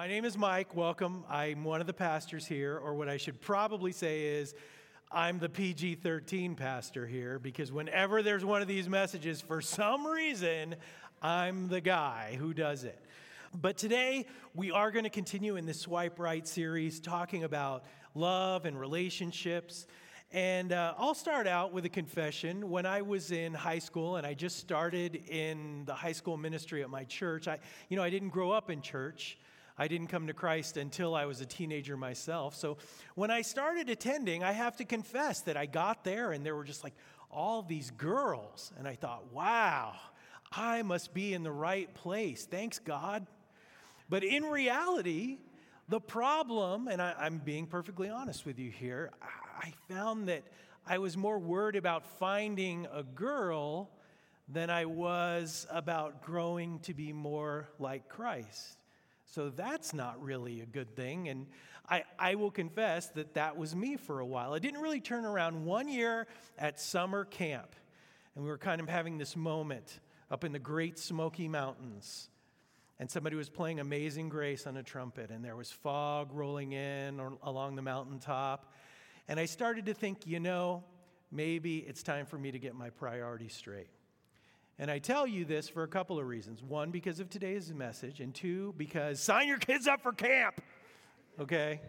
My name is Mike. Welcome. I'm one of the pastors here, or what I should probably say is, I'm the PG 13 pastor here because whenever there's one of these messages, for some reason, I'm the guy who does it. But today, we are going to continue in this Swipe Right series talking about love and relationships. And uh, I'll start out with a confession. When I was in high school and I just started in the high school ministry at my church, I, you know, I didn't grow up in church. I didn't come to Christ until I was a teenager myself. So when I started attending, I have to confess that I got there and there were just like all these girls. And I thought, wow, I must be in the right place. Thanks, God. But in reality, the problem, and I, am being perfectly honest with you here, I found that I was more worried about finding a girl than I was about growing to be more like Christ. So that's not really a good thing. And I, I will confess that that was me for a while. I didn't really turn around one year at summer camp. And we were kind of having this moment up in the Great Smoky Mountains and somebody was playing Amazing Grace on a trumpet, and there was fog rolling in along the mountaintop. And I started to think, you know, maybe it's time for me to get my priorities straight. And I tell you this for a couple of reasons. One, because of today's message, and two, because sign your kids up for camp, okay?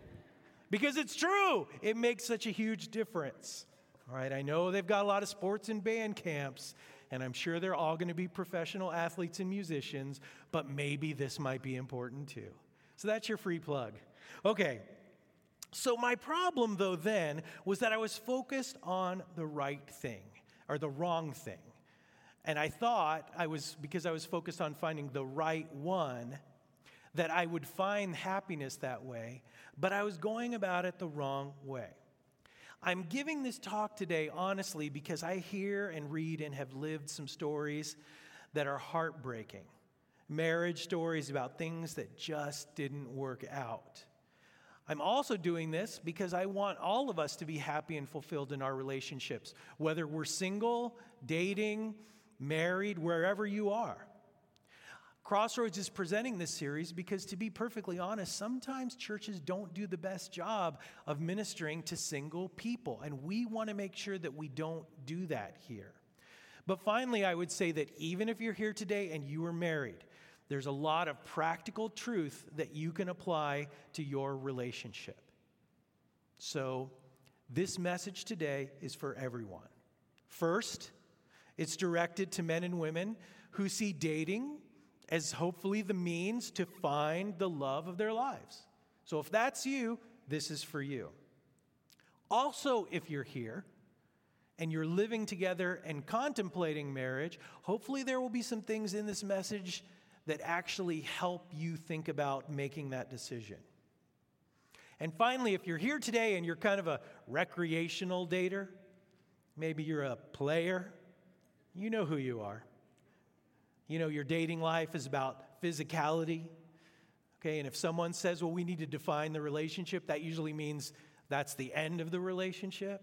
Because it's true, it makes such a huge difference. All right, I know they've got a lot of sports and band camps, and I'm sure they're all going to be professional athletes and musicians, but maybe this might be important too. So that's your free plug. Okay. So my problem though then was that I was focused on the right thing or the wrong thing. And I thought I was because I was focused on finding the right one that I would find happiness that way, but I was going about it the wrong way. I'm giving this talk today honestly because I hear and read and have lived some stories that are heartbreaking. Marriage stories about things that just didn't work out. I'm also doing this because I want all of us to be happy and fulfilled in our relationships, whether we're single, dating, married, wherever you are. Crossroads is presenting this series because, to be perfectly honest, sometimes churches don't do the best job of ministering to single people, and we want to make sure that we don't do that here. But finally, I would say that even if you're here today and you are married, there's a lot of practical truth that you can apply to your relationship. So, this message today is for everyone. First, it's directed to men and women who see dating as hopefully the means to find the love of their lives. So if that's you, this is for you. Also, if you're here and you're living together and contemplating marriage, hopefully there will be some things in this message that actually help you think about making that decision. And finally, if you're here today and you're kind of a recreational dater, maybe you're a player, you know who you are. You know, your dating life is about physicality. Okay, and if someone says, well, we need to define the relationship, that usually means that's the end of the relationship.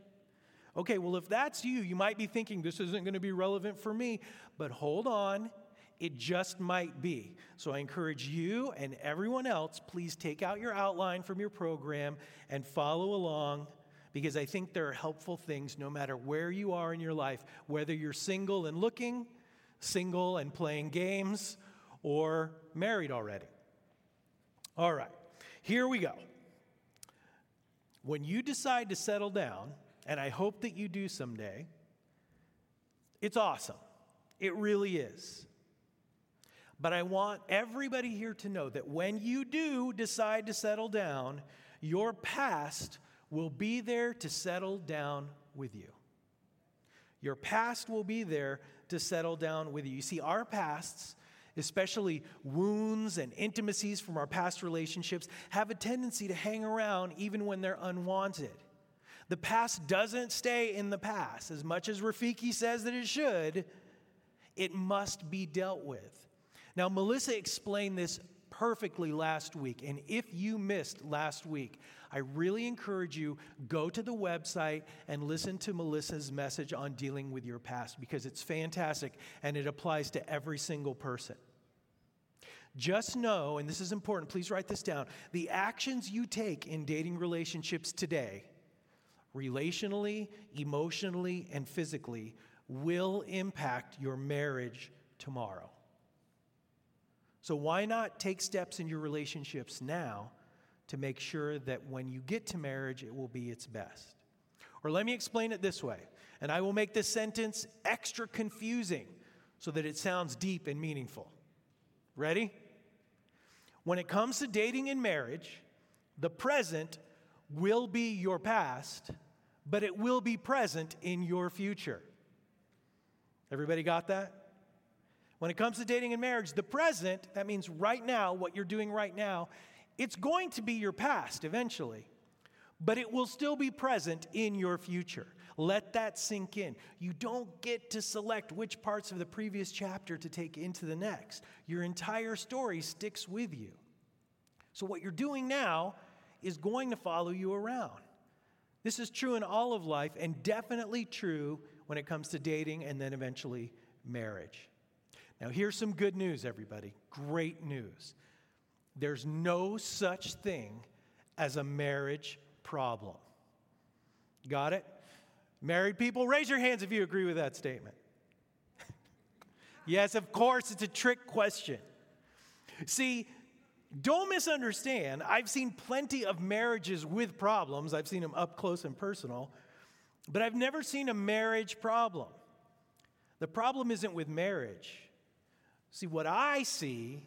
Okay, well, if that's you, you might be thinking this isn't going to be relevant for me, but hold on, it just might be. So I encourage you and everyone else, please take out your outline from your program and follow along because I think there are helpful things no matter where you are in your life, whether you're single and looking single and playing games, or married already. All right, here we go. When you decide to settle down, and I hope that you do someday, it's awesome. It really is. But I want everybody here to know that when you do decide to settle down, your past will be there to settle down with you. Your past will be there to settle down with you. You see, our pasts, especially wounds and intimacies from our past relationships, have a tendency to hang around even when they're unwanted. The past doesn't stay in the past. As much as Rafiki says that it should, it must be dealt with. Now, Melissa explained this perfectly last week. And if you missed last week, I really encourage you go to the website and listen to Melissa's message on dealing with your past because it's fantastic and it applies to every single person. Just know, and this is important, please write this down the actions you take in dating relationships today, relationally, emotionally, and physically, will impact your marriage tomorrow. So, why not take steps in your relationships now to make sure that when you get to marriage, it will be its best? Or let me explain it this way, and I will make this sentence extra confusing so that it sounds deep and meaningful. Ready? When it comes to dating and marriage, the present will be your past, but it will be present in your future. Everybody got that? When it comes to dating and marriage, the present, that means right now, what you're doing right now, it's going to be your past eventually, but it will still be present in your future. Let that sink in. You don't get to select which parts of the previous chapter to take into the next. Your entire story sticks with you. So, what you're doing now is going to follow you around. This is true in all of life and definitely true when it comes to dating and then eventually marriage. Now, here's some good news, everybody. Great news. There's no such thing as a marriage problem. Got it? Married people, raise your hands if you agree with that statement. yes, of course, it's a trick question. See, don't misunderstand. I've seen plenty of marriages with problems, I've seen them up close and personal, but I've never seen a marriage problem. The problem isn't with marriage. See, what I see,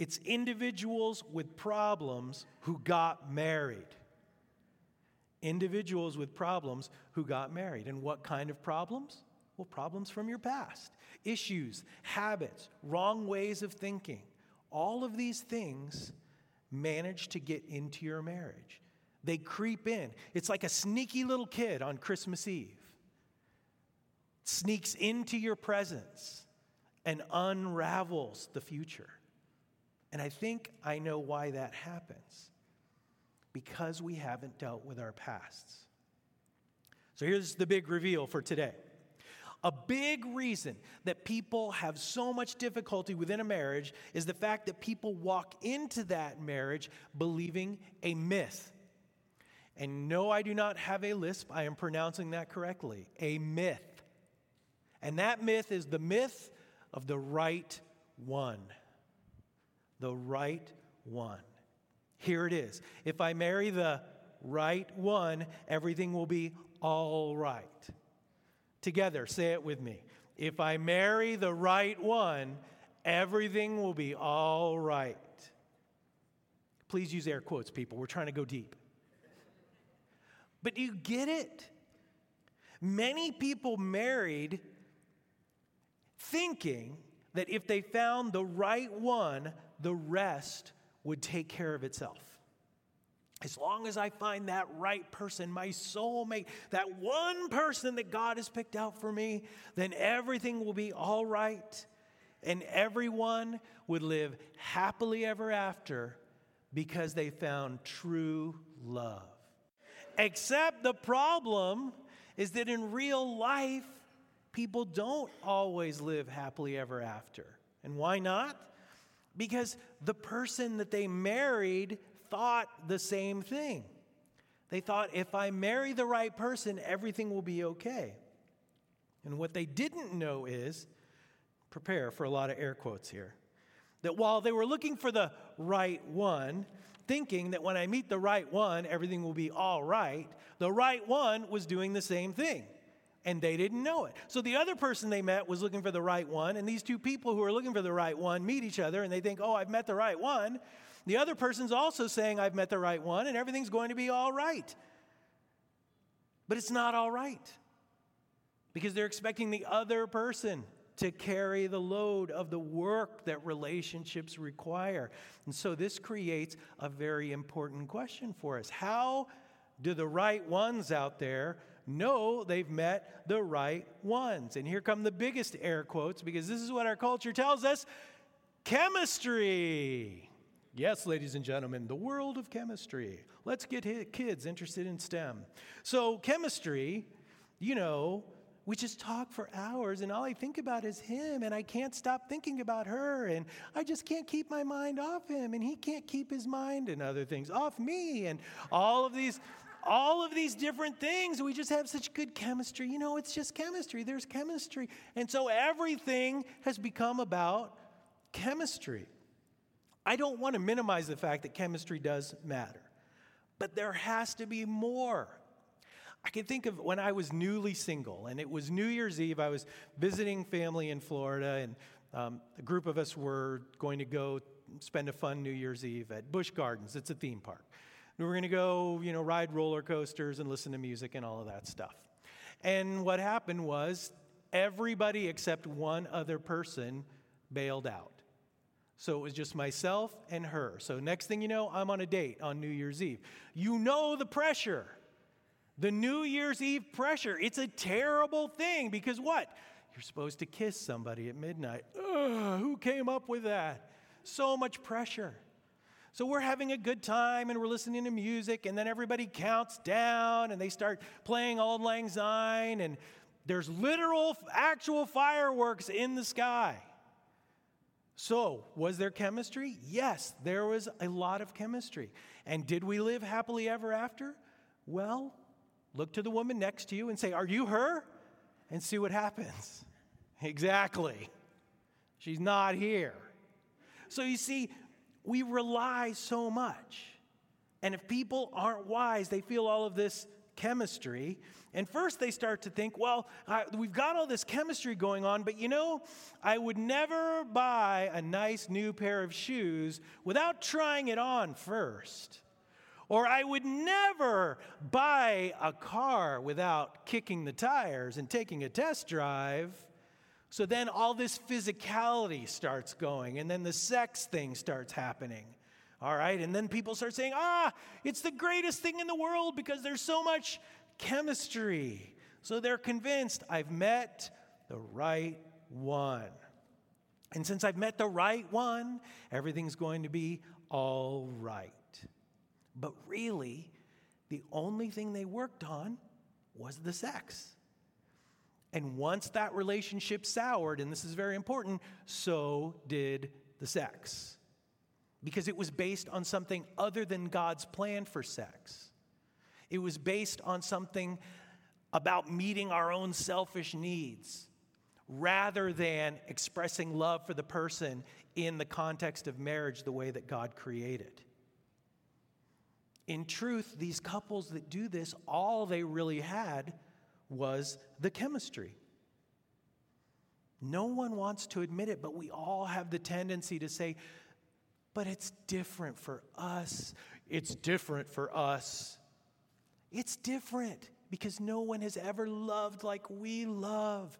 it's individuals with problems who got married. Individuals with problems who got married. And what kind of problems? Well, problems from your past, issues, habits, wrong ways of thinking. All of these things manage to get into your marriage. They creep in. It's like a sneaky little kid on Christmas Eve. Sneaks into your presence and unravels the future. And I think I know why that happens because we haven't dealt with our pasts. So here's the big reveal for today. A big reason that people have so much difficulty within a marriage is the fact that people walk into that marriage believing a myth. And no, I do not have a lisp. I am pronouncing that correctly. A myth. And that myth is the myth of the right one. The right one. Here it is. If I marry the right one, everything will be all right. Together, say it with me. If I marry the right one, everything will be all right. Please use air quotes, people. We're trying to go deep. But do you get it? Many people married thinking that if they found the right one, the rest would take care of itself. As long as I find that right person, my soulmate, that one person that God has picked out for me, then everything will be all right. And everyone would live happily ever after because they found true love. Except the problem is that in real life, people don't always live happily ever after. And why not? Because the person that they married thought the same thing. They thought, if I marry the right person, everything will be okay. And what they didn't know is prepare for a lot of air quotes here that while they were looking for the right one, thinking that when I meet the right one, everything will be all right, the right one was doing the same thing and they didn't know it. So the other person they met was looking for the right one, and these two people who are looking for the right one meet each other and they think, oh, I've met the right one. The other person's also saying, I've met the right one, and everything's going to be all right. But it's not all right because they're expecting the other person to carry the load of the work that relationships require. And so this creates a very important question for us. How do the right ones out there know they've met the right ones. And here come the biggest air quotes because this is what our culture tells us chemistry. Yes, ladies and gentlemen, the world of chemistry. Let's get kids interested in STEM. So, chemistry, you know, we just talk for hours and all I think about is him and I can't stop thinking about her and I just can't keep my mind off him and he can't keep his mind and other things off me and all of these all of these different things we just have such good chemistry you know it's just chemistry there's chemistry and so everything has become about chemistry I don't want to minimize the fact that chemistry does matter but there has to be more I can think of when I was newly single, and it was New Year's Eve. I was visiting family in Florida, and um, a group of us were going to go spend a fun New Year's Eve at Busch Gardens. It's a theme park. We were going to go, you know, ride roller coasters and listen to music and all of that stuff. And what happened was everybody except one other person bailed out. So it was just myself and her. So next thing you know, I'm on a date on New Year's Eve. You know the pressure. The New Year's Eve pressure, it's a terrible thing because what? You're supposed to kiss somebody at midnight. Ugh, who came up with that? So much pressure. So we're having a good time and we're listening to music, and then everybody counts down and they start playing Auld Lang Syne, and there's literal, actual fireworks in the sky. So, was there chemistry? Yes, there was a lot of chemistry. And did we live happily ever after? Well, Look to the woman next to you and say, Are you her? And see what happens. Exactly. She's not here. So you see, we rely so much. And if people aren't wise, they feel all of this chemistry. And first they start to think, well, I, we've got all this chemistry going on, but you know, I would never buy a nice new pair of shoes without trying it on first. Or I would never buy a car without kicking the tires and taking a test drive. So then all this physicality starts going, and then the sex thing starts happening. All right, and then people start saying, ah, it's the greatest thing in the world because there's so much chemistry. So they're convinced I've met the right one. And since I've met the right one, everything's going to be all right. But really, the only thing they worked on was the sex. And once that relationship soured, and this is very important, so did the sex. Because it was based on something other than God's plan for sex. It was based on something about meeting our own selfish needs rather than expressing love for the person in the context of marriage the way that God created. In truth, these couples that do this, all they really had was the chemistry. No one wants to admit it, but we all have the tendency to say, but it's different for us. It's different for us. It's different because no one has ever loved like we love.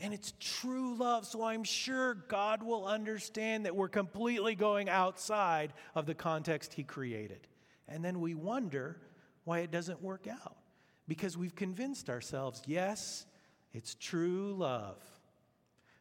And it's true love. So I'm sure God will understand that we're completely going outside of the context He created. And then we wonder why it doesn't work out because we've convinced ourselves, yes, it's true love.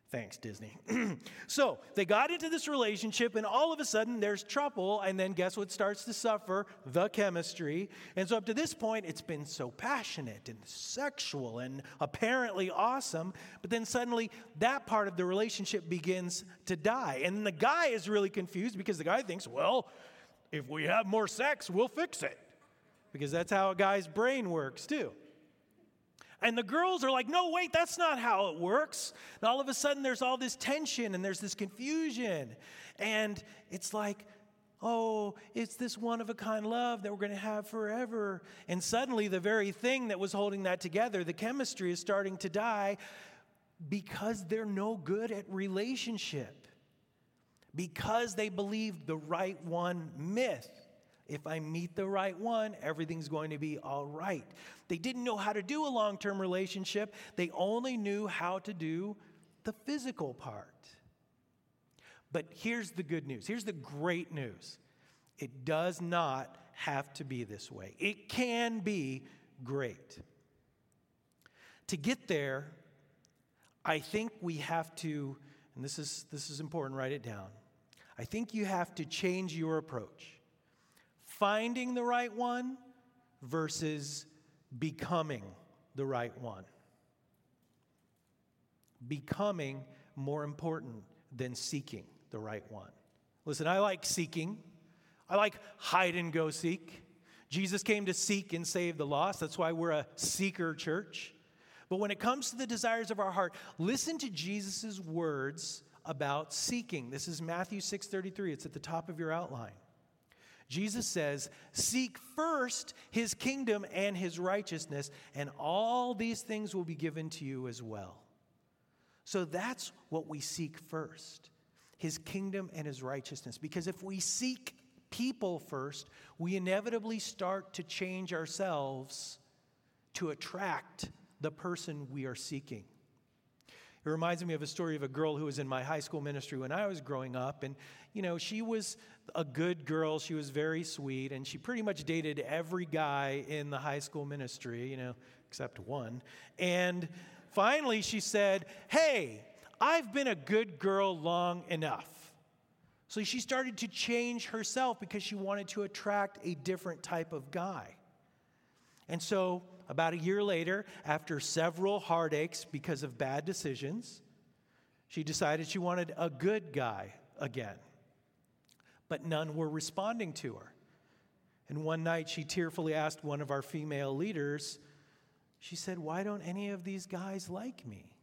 Thanks, Disney. so they got into this relationship, and all of a sudden there's trouble, and then guess what starts to suffer? The chemistry. And so up to this point, it's been so passionate and sexual and apparently awesome, but then suddenly that part of the relationship begins to die. And the guy is really confused because the guy thinks, well, if we have more sex, we'll fix it. Because that's how a guy's brain works, too. And the girls are like, no, wait, that's not how it works. And all of a sudden, there's all this tension and there's this confusion. And it's like, oh, it's this one of a kind love that we're going to have forever. And suddenly, the very thing that was holding that together, the chemistry, is starting to die because they're no good at relationship because they believed the right one myth. If I meet the right one, everything's going to be all right. They didn't know how to do a long term relationship, they only knew how to do the physical part. But here's the good news here's the great news it does not have to be this way, it can be great. To get there, I think we have to, and this is, this is important, write it down. I think you have to change your approach. Finding the right one versus becoming the right one. becoming more important than seeking the right one. Listen, I like seeking, I like hide and go seek. Jesus came to seek and save the lost. That's why we're a seeker church. But when it comes to the desires of our heart, listen to Jesus' words about seeking. This is Matthew 6:33. It's at the top of your outline. Jesus says, Seek first his kingdom and his righteousness, and all these things will be given to you as well. So that's what we seek first his kingdom and his righteousness. Because if we seek people first, we inevitably start to change ourselves to attract the person we are seeking. It reminds me of a story of a girl who was in my high school ministry when I was growing up. And, you know, she was a good girl. She was very sweet. And she pretty much dated every guy in the high school ministry, you know, except one. And finally she said, Hey, I've been a good girl long enough. So she started to change herself because she wanted to attract a different type of guy. And so about a year later, after several heartaches because of bad decisions, she decided she wanted a good guy again. But none were responding to her. And one night she tearfully asked one of our female leaders, she said, Why don't any of these guys like me?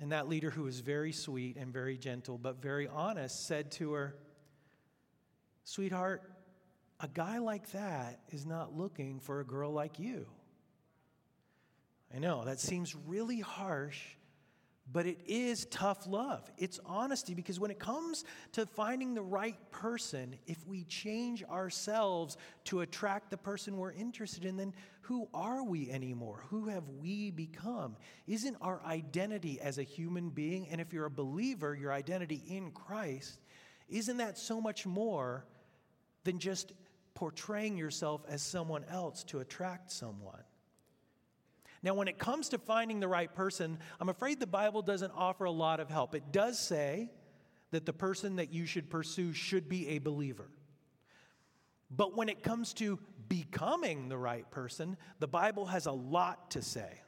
And that leader, who was very sweet and very gentle, but very honest, said to her, Sweetheart, a guy like that is not looking for a girl like you. I know that seems really harsh, but it is tough love. It's honesty because when it comes to finding the right person, if we change ourselves to attract the person we're interested in, then who are we anymore? Who have we become? Isn't our identity as a human being, and if you're a believer, your identity in Christ, isn't that so much more than just portraying yourself as someone else to attract someone. Now, when it comes to finding the right person, I'm afraid the Bible doesn't offer a lot of help. It does say that the person that you should pursue should be a believer. But when it comes to becoming the right person, the Bible has a lot to say.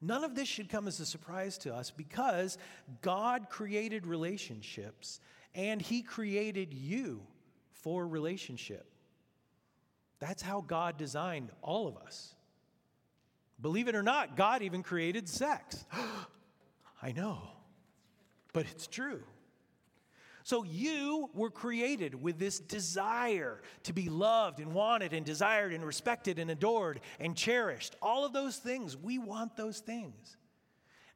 None of this should come as a surprise to us because God created relationships and He created you for relationship. That's how God designed all of us. Believe it or not, God even created sex. I know, but it's true. So you were created with this desire to be loved and wanted and desired and respected and adored and cherished. All of those things, we want those things.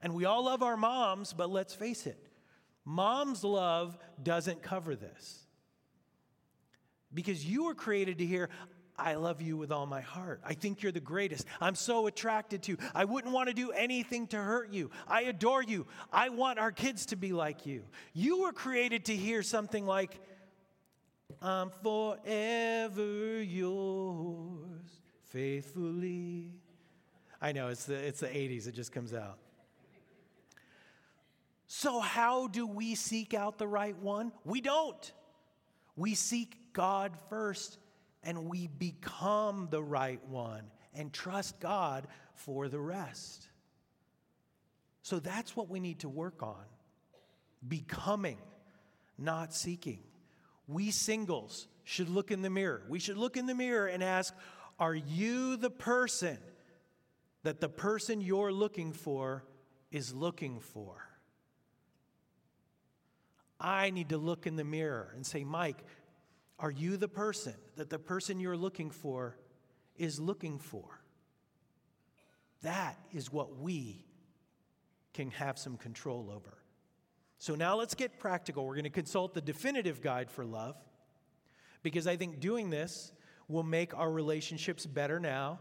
And we all love our moms, but let's face it, mom's love doesn't cover this because you were created to hear, I love you with all my heart. I think you're the greatest. I'm so attracted to you. I wouldn't want to do anything to hurt you. I adore you. I want our kids to be like you. You were created to hear something like, I'm forever yours, faithfully. I know, it's the, it's the 80s, it just comes out. So, how do we seek out the right one? We don't. We seek God first and we become the right one and trust God for the rest. So that's what we need to work on becoming, not seeking. We singles should look in the mirror. We should look in the mirror and ask, Are you the person that the person you're looking for is looking for? I need to look in the mirror and say, Mike, are you the person that the person you're looking for is looking for? That is what we can have some control over. So now let's get practical. We're going to consult the definitive guide for love because I think doing this will make our relationships better now.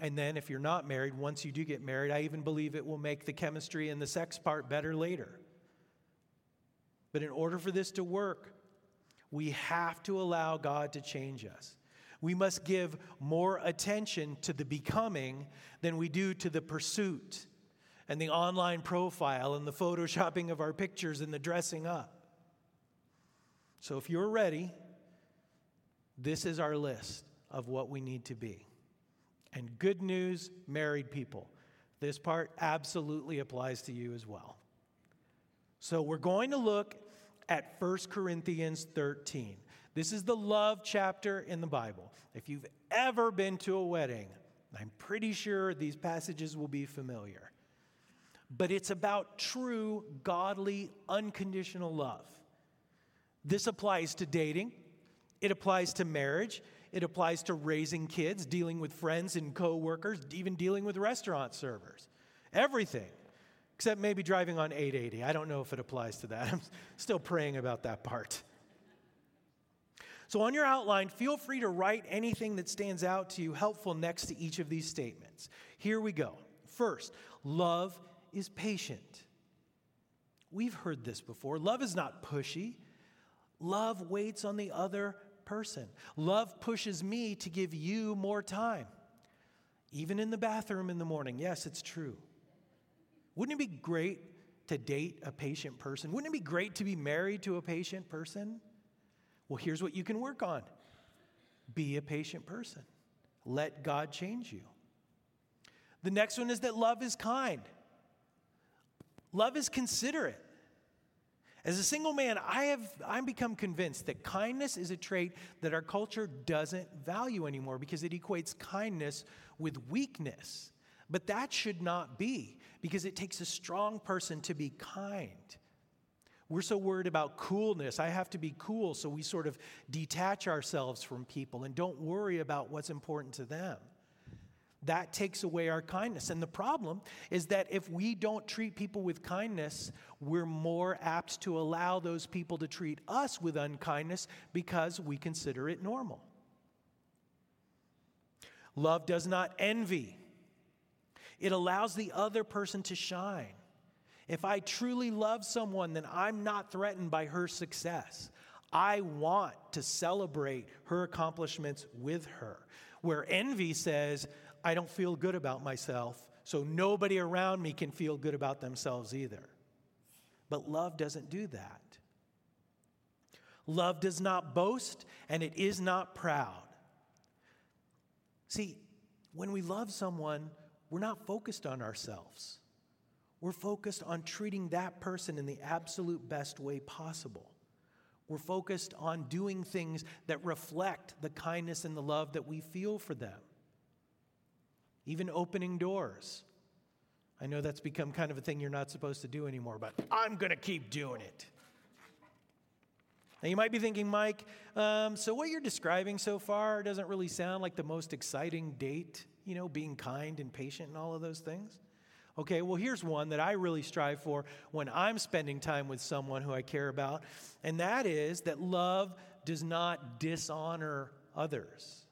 And then, if you're not married, once you do get married, I even believe it will make the chemistry and the sex part better later. But in order for this to work, we have to allow God to change us. We must give more attention to the becoming than we do to the pursuit and the online profile and the photoshopping of our pictures and the dressing up. So, if you're ready, this is our list of what we need to be. And good news, married people. This part absolutely applies to you as well. So we're going to look at 1 Corinthians 13. This is the love chapter in the Bible. If you've ever been to a wedding, I'm pretty sure these passages will be familiar. But it's about true, godly, unconditional love. This applies to dating, it applies to marriage, it applies to raising kids, dealing with friends and coworkers, even dealing with restaurant servers. Everything, except maybe driving on 880. I don't know if it applies to that. I'm still praying about that part. So, on your outline, feel free to write anything that stands out to you helpful next to each of these statements. Here we go. First, love is patient. We've heard this before. Love is not pushy, love waits on the other person. Love pushes me to give you more time. Even in the bathroom in the morning. Yes, it's true. Wouldn't it be great to date a patient person? Wouldn't it be great to be married to a patient person? Well, here's what you can work on be a patient person. Let God change you. The next one is that love is kind. Love is considerate. As a single man, I have I'm become convinced that kindness is a trait that our culture doesn't value anymore because it equates kindness with weakness. But that should not be because it takes a strong person to be kind. We're so worried about coolness. I have to be cool, so we sort of detach ourselves from people and don't worry about what's important to them. That takes away our kindness. And the problem is that if we don't treat people with kindness, we're more apt to allow those people to treat us with unkindness because we consider it normal. Love does not envy, it allows the other person to shine. If I truly love someone, then I'm not threatened by her success. I want to celebrate her accomplishments with her. Where envy says, I don't feel good about myself, so nobody around me can feel good about themselves either. But love doesn't do that. Love does not boast, and it is not proud. See, when we love someone, we're not focused on ourselves. We're focused on treating that person in the absolute best way possible. We're focused on doing things that reflect the kindness and the love that we feel for them even opening doors. I know that's become kind of a thing you're not supposed to do anymore, but I'm going to keep doing it. Now, you might be thinking, Mike, um, so what you're describing so far doesn't really sound like the most exciting date, you know, being kind and patient and all of those things. Okay, well, here's one that I really strive for when I'm spending time with someone who I care about, and that is that love does not dishonor others.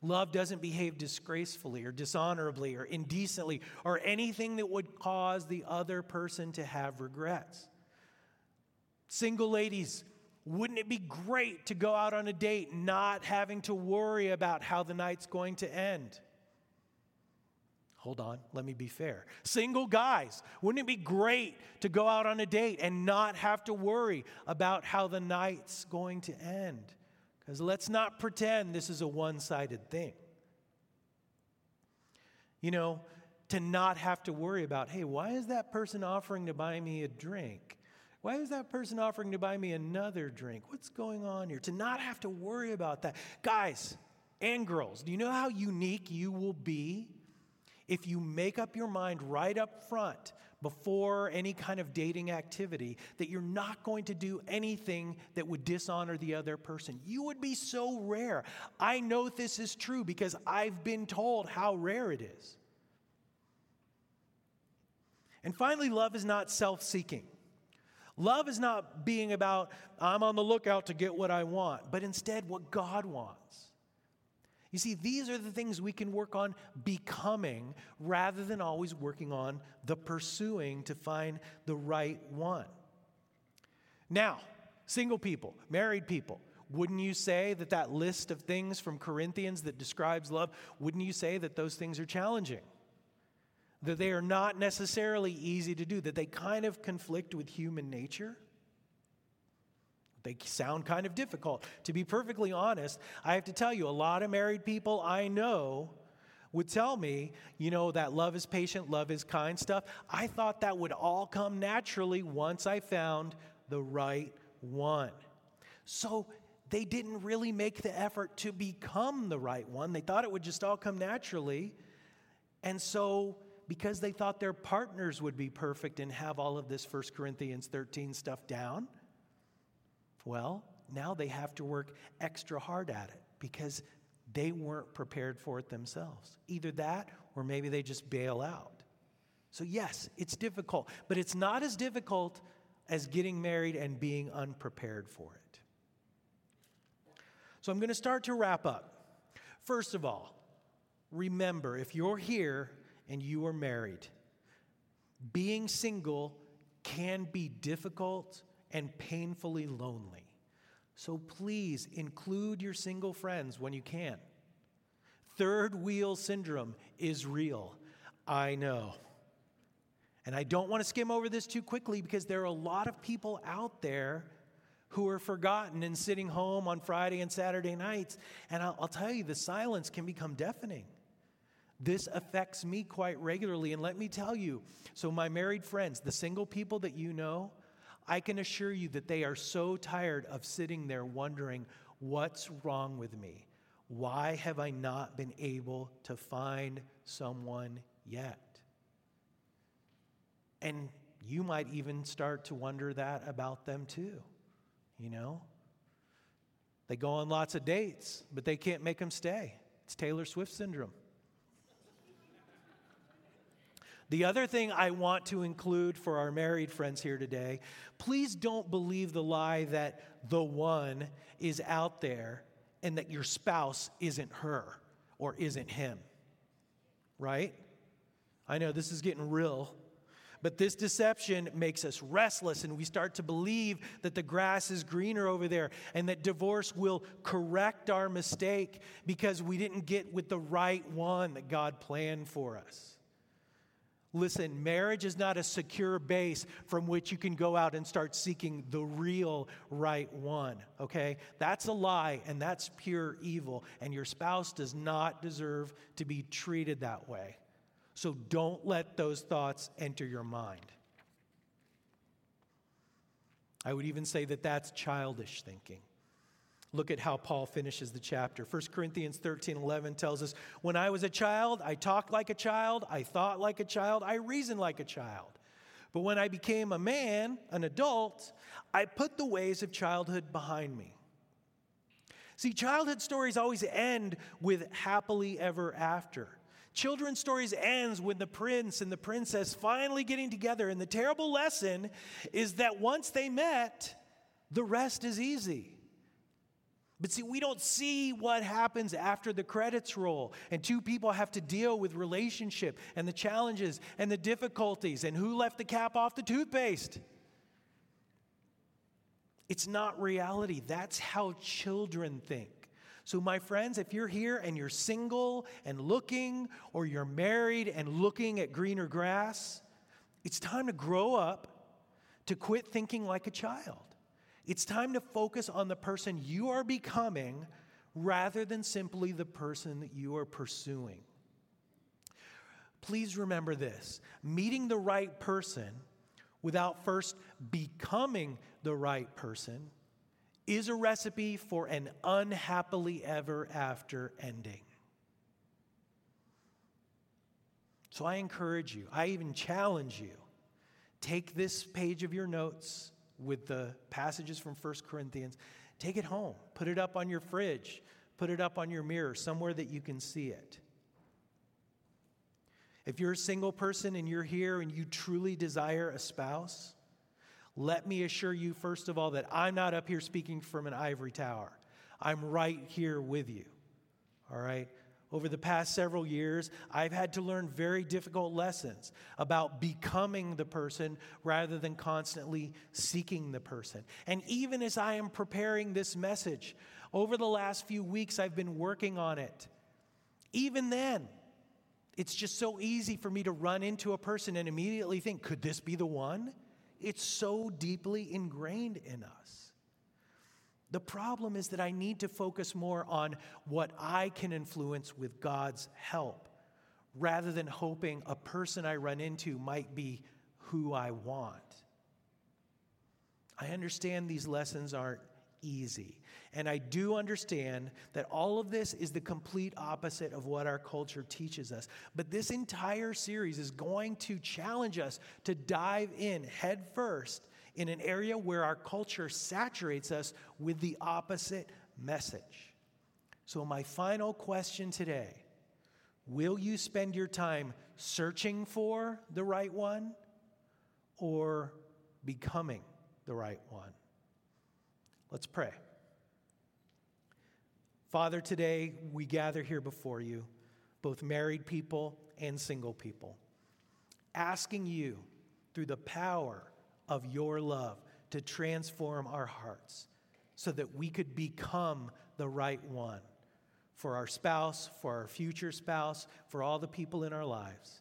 Love doesn't behave disgracefully or dishonorably or indecently or anything that would cause the other person to have regrets. Single ladies, wouldn't it be great to go out on a date not having to worry about how the night's going to end? Hold on, let me be fair. Single guys, wouldn't it be great to go out on a date and not have to worry about how the night's going to end? Because let's not pretend this is a one sided thing. You know, to not have to worry about, hey, why is that person offering to buy me a drink? Why is that person offering to buy me another drink? What's going on here? To not have to worry about that. Guys and girls, do you know how unique you will be if you make up your mind right up front before any kind of dating activity that you're not going to do anything that would dishonor the other person. You would be so rare. I know this is true because I've been told how rare it is. And finally, love is not self seeking. Love is not being about, I'm on the lookout to get what I want, but instead what God wants. You see, these are the things we can work on becoming rather than always working on the pursuing to find the right one. Now, single people, married people, wouldn't you say that that list of things from Corinthians that describes love, wouldn't you say that those things are challenging? That they are not necessarily easy to do, that they kind of conflict with human nature? They sound kind of difficult. To be perfectly honest, I have to tell you, a lot of married people I know would tell me, you know, that love is patient, love is kind stuff. I thought that would all come naturally once I found the right one. So they didn't really make the effort to become the right one. They thought it would just all come naturally. And so, because they thought their partners would be perfect and have all of this 1 Corinthians 13 stuff down, well, now they have to work extra hard at it because they weren't prepared for it themselves. Either that or maybe they just bail out. So, yes, it's difficult, but it's not as difficult as getting married and being unprepared for it. So I'm going to start to wrap up. First of all, remember if you're here and you are married, being single can be difficult and painfully lonely. So please include your single friends when you can. Third wheel syndrome is real. I know. And I don't want to skim over this too quickly because there are a lot of people out there who are forgotten and sitting home on Friday and Saturday nights. And I'll, I'll, tell you, the silence can become deafening. This affects me quite regularly. And let me tell you so, my married friends, the single people that you know, I can assure you that they are so tired of sitting there wondering, what's wrong with me? Why have I not been able to find someone yet? And you might even start to wonder that about them too you know? They go on lots of dates, but they can't make them stay. It's Taylor Swift syndrome. The other thing I want to include for our married friends here today please don't believe the lie that the one is out there and that your spouse isn't her or isn't him. Right? I know this is getting real but this deception makes us restless, and we start to believe that the grass is greener over there and that divorce will correct our mistake because we didn't get with the right one that God planned for us. Listen, marriage is not a secure base from which you can go out and start seeking the real right one, okay? That's a lie and that's pure evil, and your spouse does not deserve to be treated that way. So don't let those thoughts enter your mind. I would even say that that's childish thinking. Look at how Paul finishes the chapter. 1 Corinthians 13 11 tells us, When I was a child, I talked like a child, I thought like a child, I reasoned like a child. But when I became a man, an adult, I put the ways of childhood behind me. See, childhood stories always end with happily ever after. Children's stories ends when the prince and the princess finally getting together and the terrible lesson is that once they met, the rest is easy. But see, we don't see what happens after the credits roll, and two people have to deal with relationship and the challenges and the difficulties and who left the cap off the toothpaste. It's not reality. That's how children think. So, my friends, if you're here and you're single and looking, or you're married and looking at greener grass, it's time to grow up, to quit thinking like a child. It's time to focus on the person you are becoming rather than simply the person that you are pursuing. Please remember this meeting the right person without first becoming the right person is a recipe for an unhappily ever after ending. So I encourage you, I even challenge you. Take this page of your notes with the passages from 1 Corinthians, take it home, put it up on your fridge, put it up on your mirror, somewhere that you can see it. If you're a single person and you're here and you truly desire a spouse, let me assure you, first of all, that I'm not up here speaking from an ivory tower. I'm right here with you. All right? Over the past several years, I've had to learn very difficult lessons about becoming the person rather than constantly seeking the person. And even as I am preparing this message, over the last few weeks, I've been working on it. Even then, it's just so easy for me to run into a person and immediately think, could this be the one? It's so deeply ingrained in us. The problem is that I need to focus more on what I can influence with God's help rather than hoping a person I run into might be who I want. I understand these lessons aren't easy. And I do understand that all of this is the complete opposite of what our culture teaches us. But this entire series is going to challenge us to dive in head first in an area where our culture saturates us with the opposite message. So, my final question today will you spend your time searching for the right one or becoming the right one? Let's pray. Father, today we gather here before you, both married people and single people, asking you through the power of your love to transform our hearts so that we could become the right one for our spouse, for our future spouse, for all the people in our lives.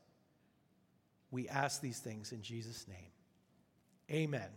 We ask these things in Jesus' name. Amen.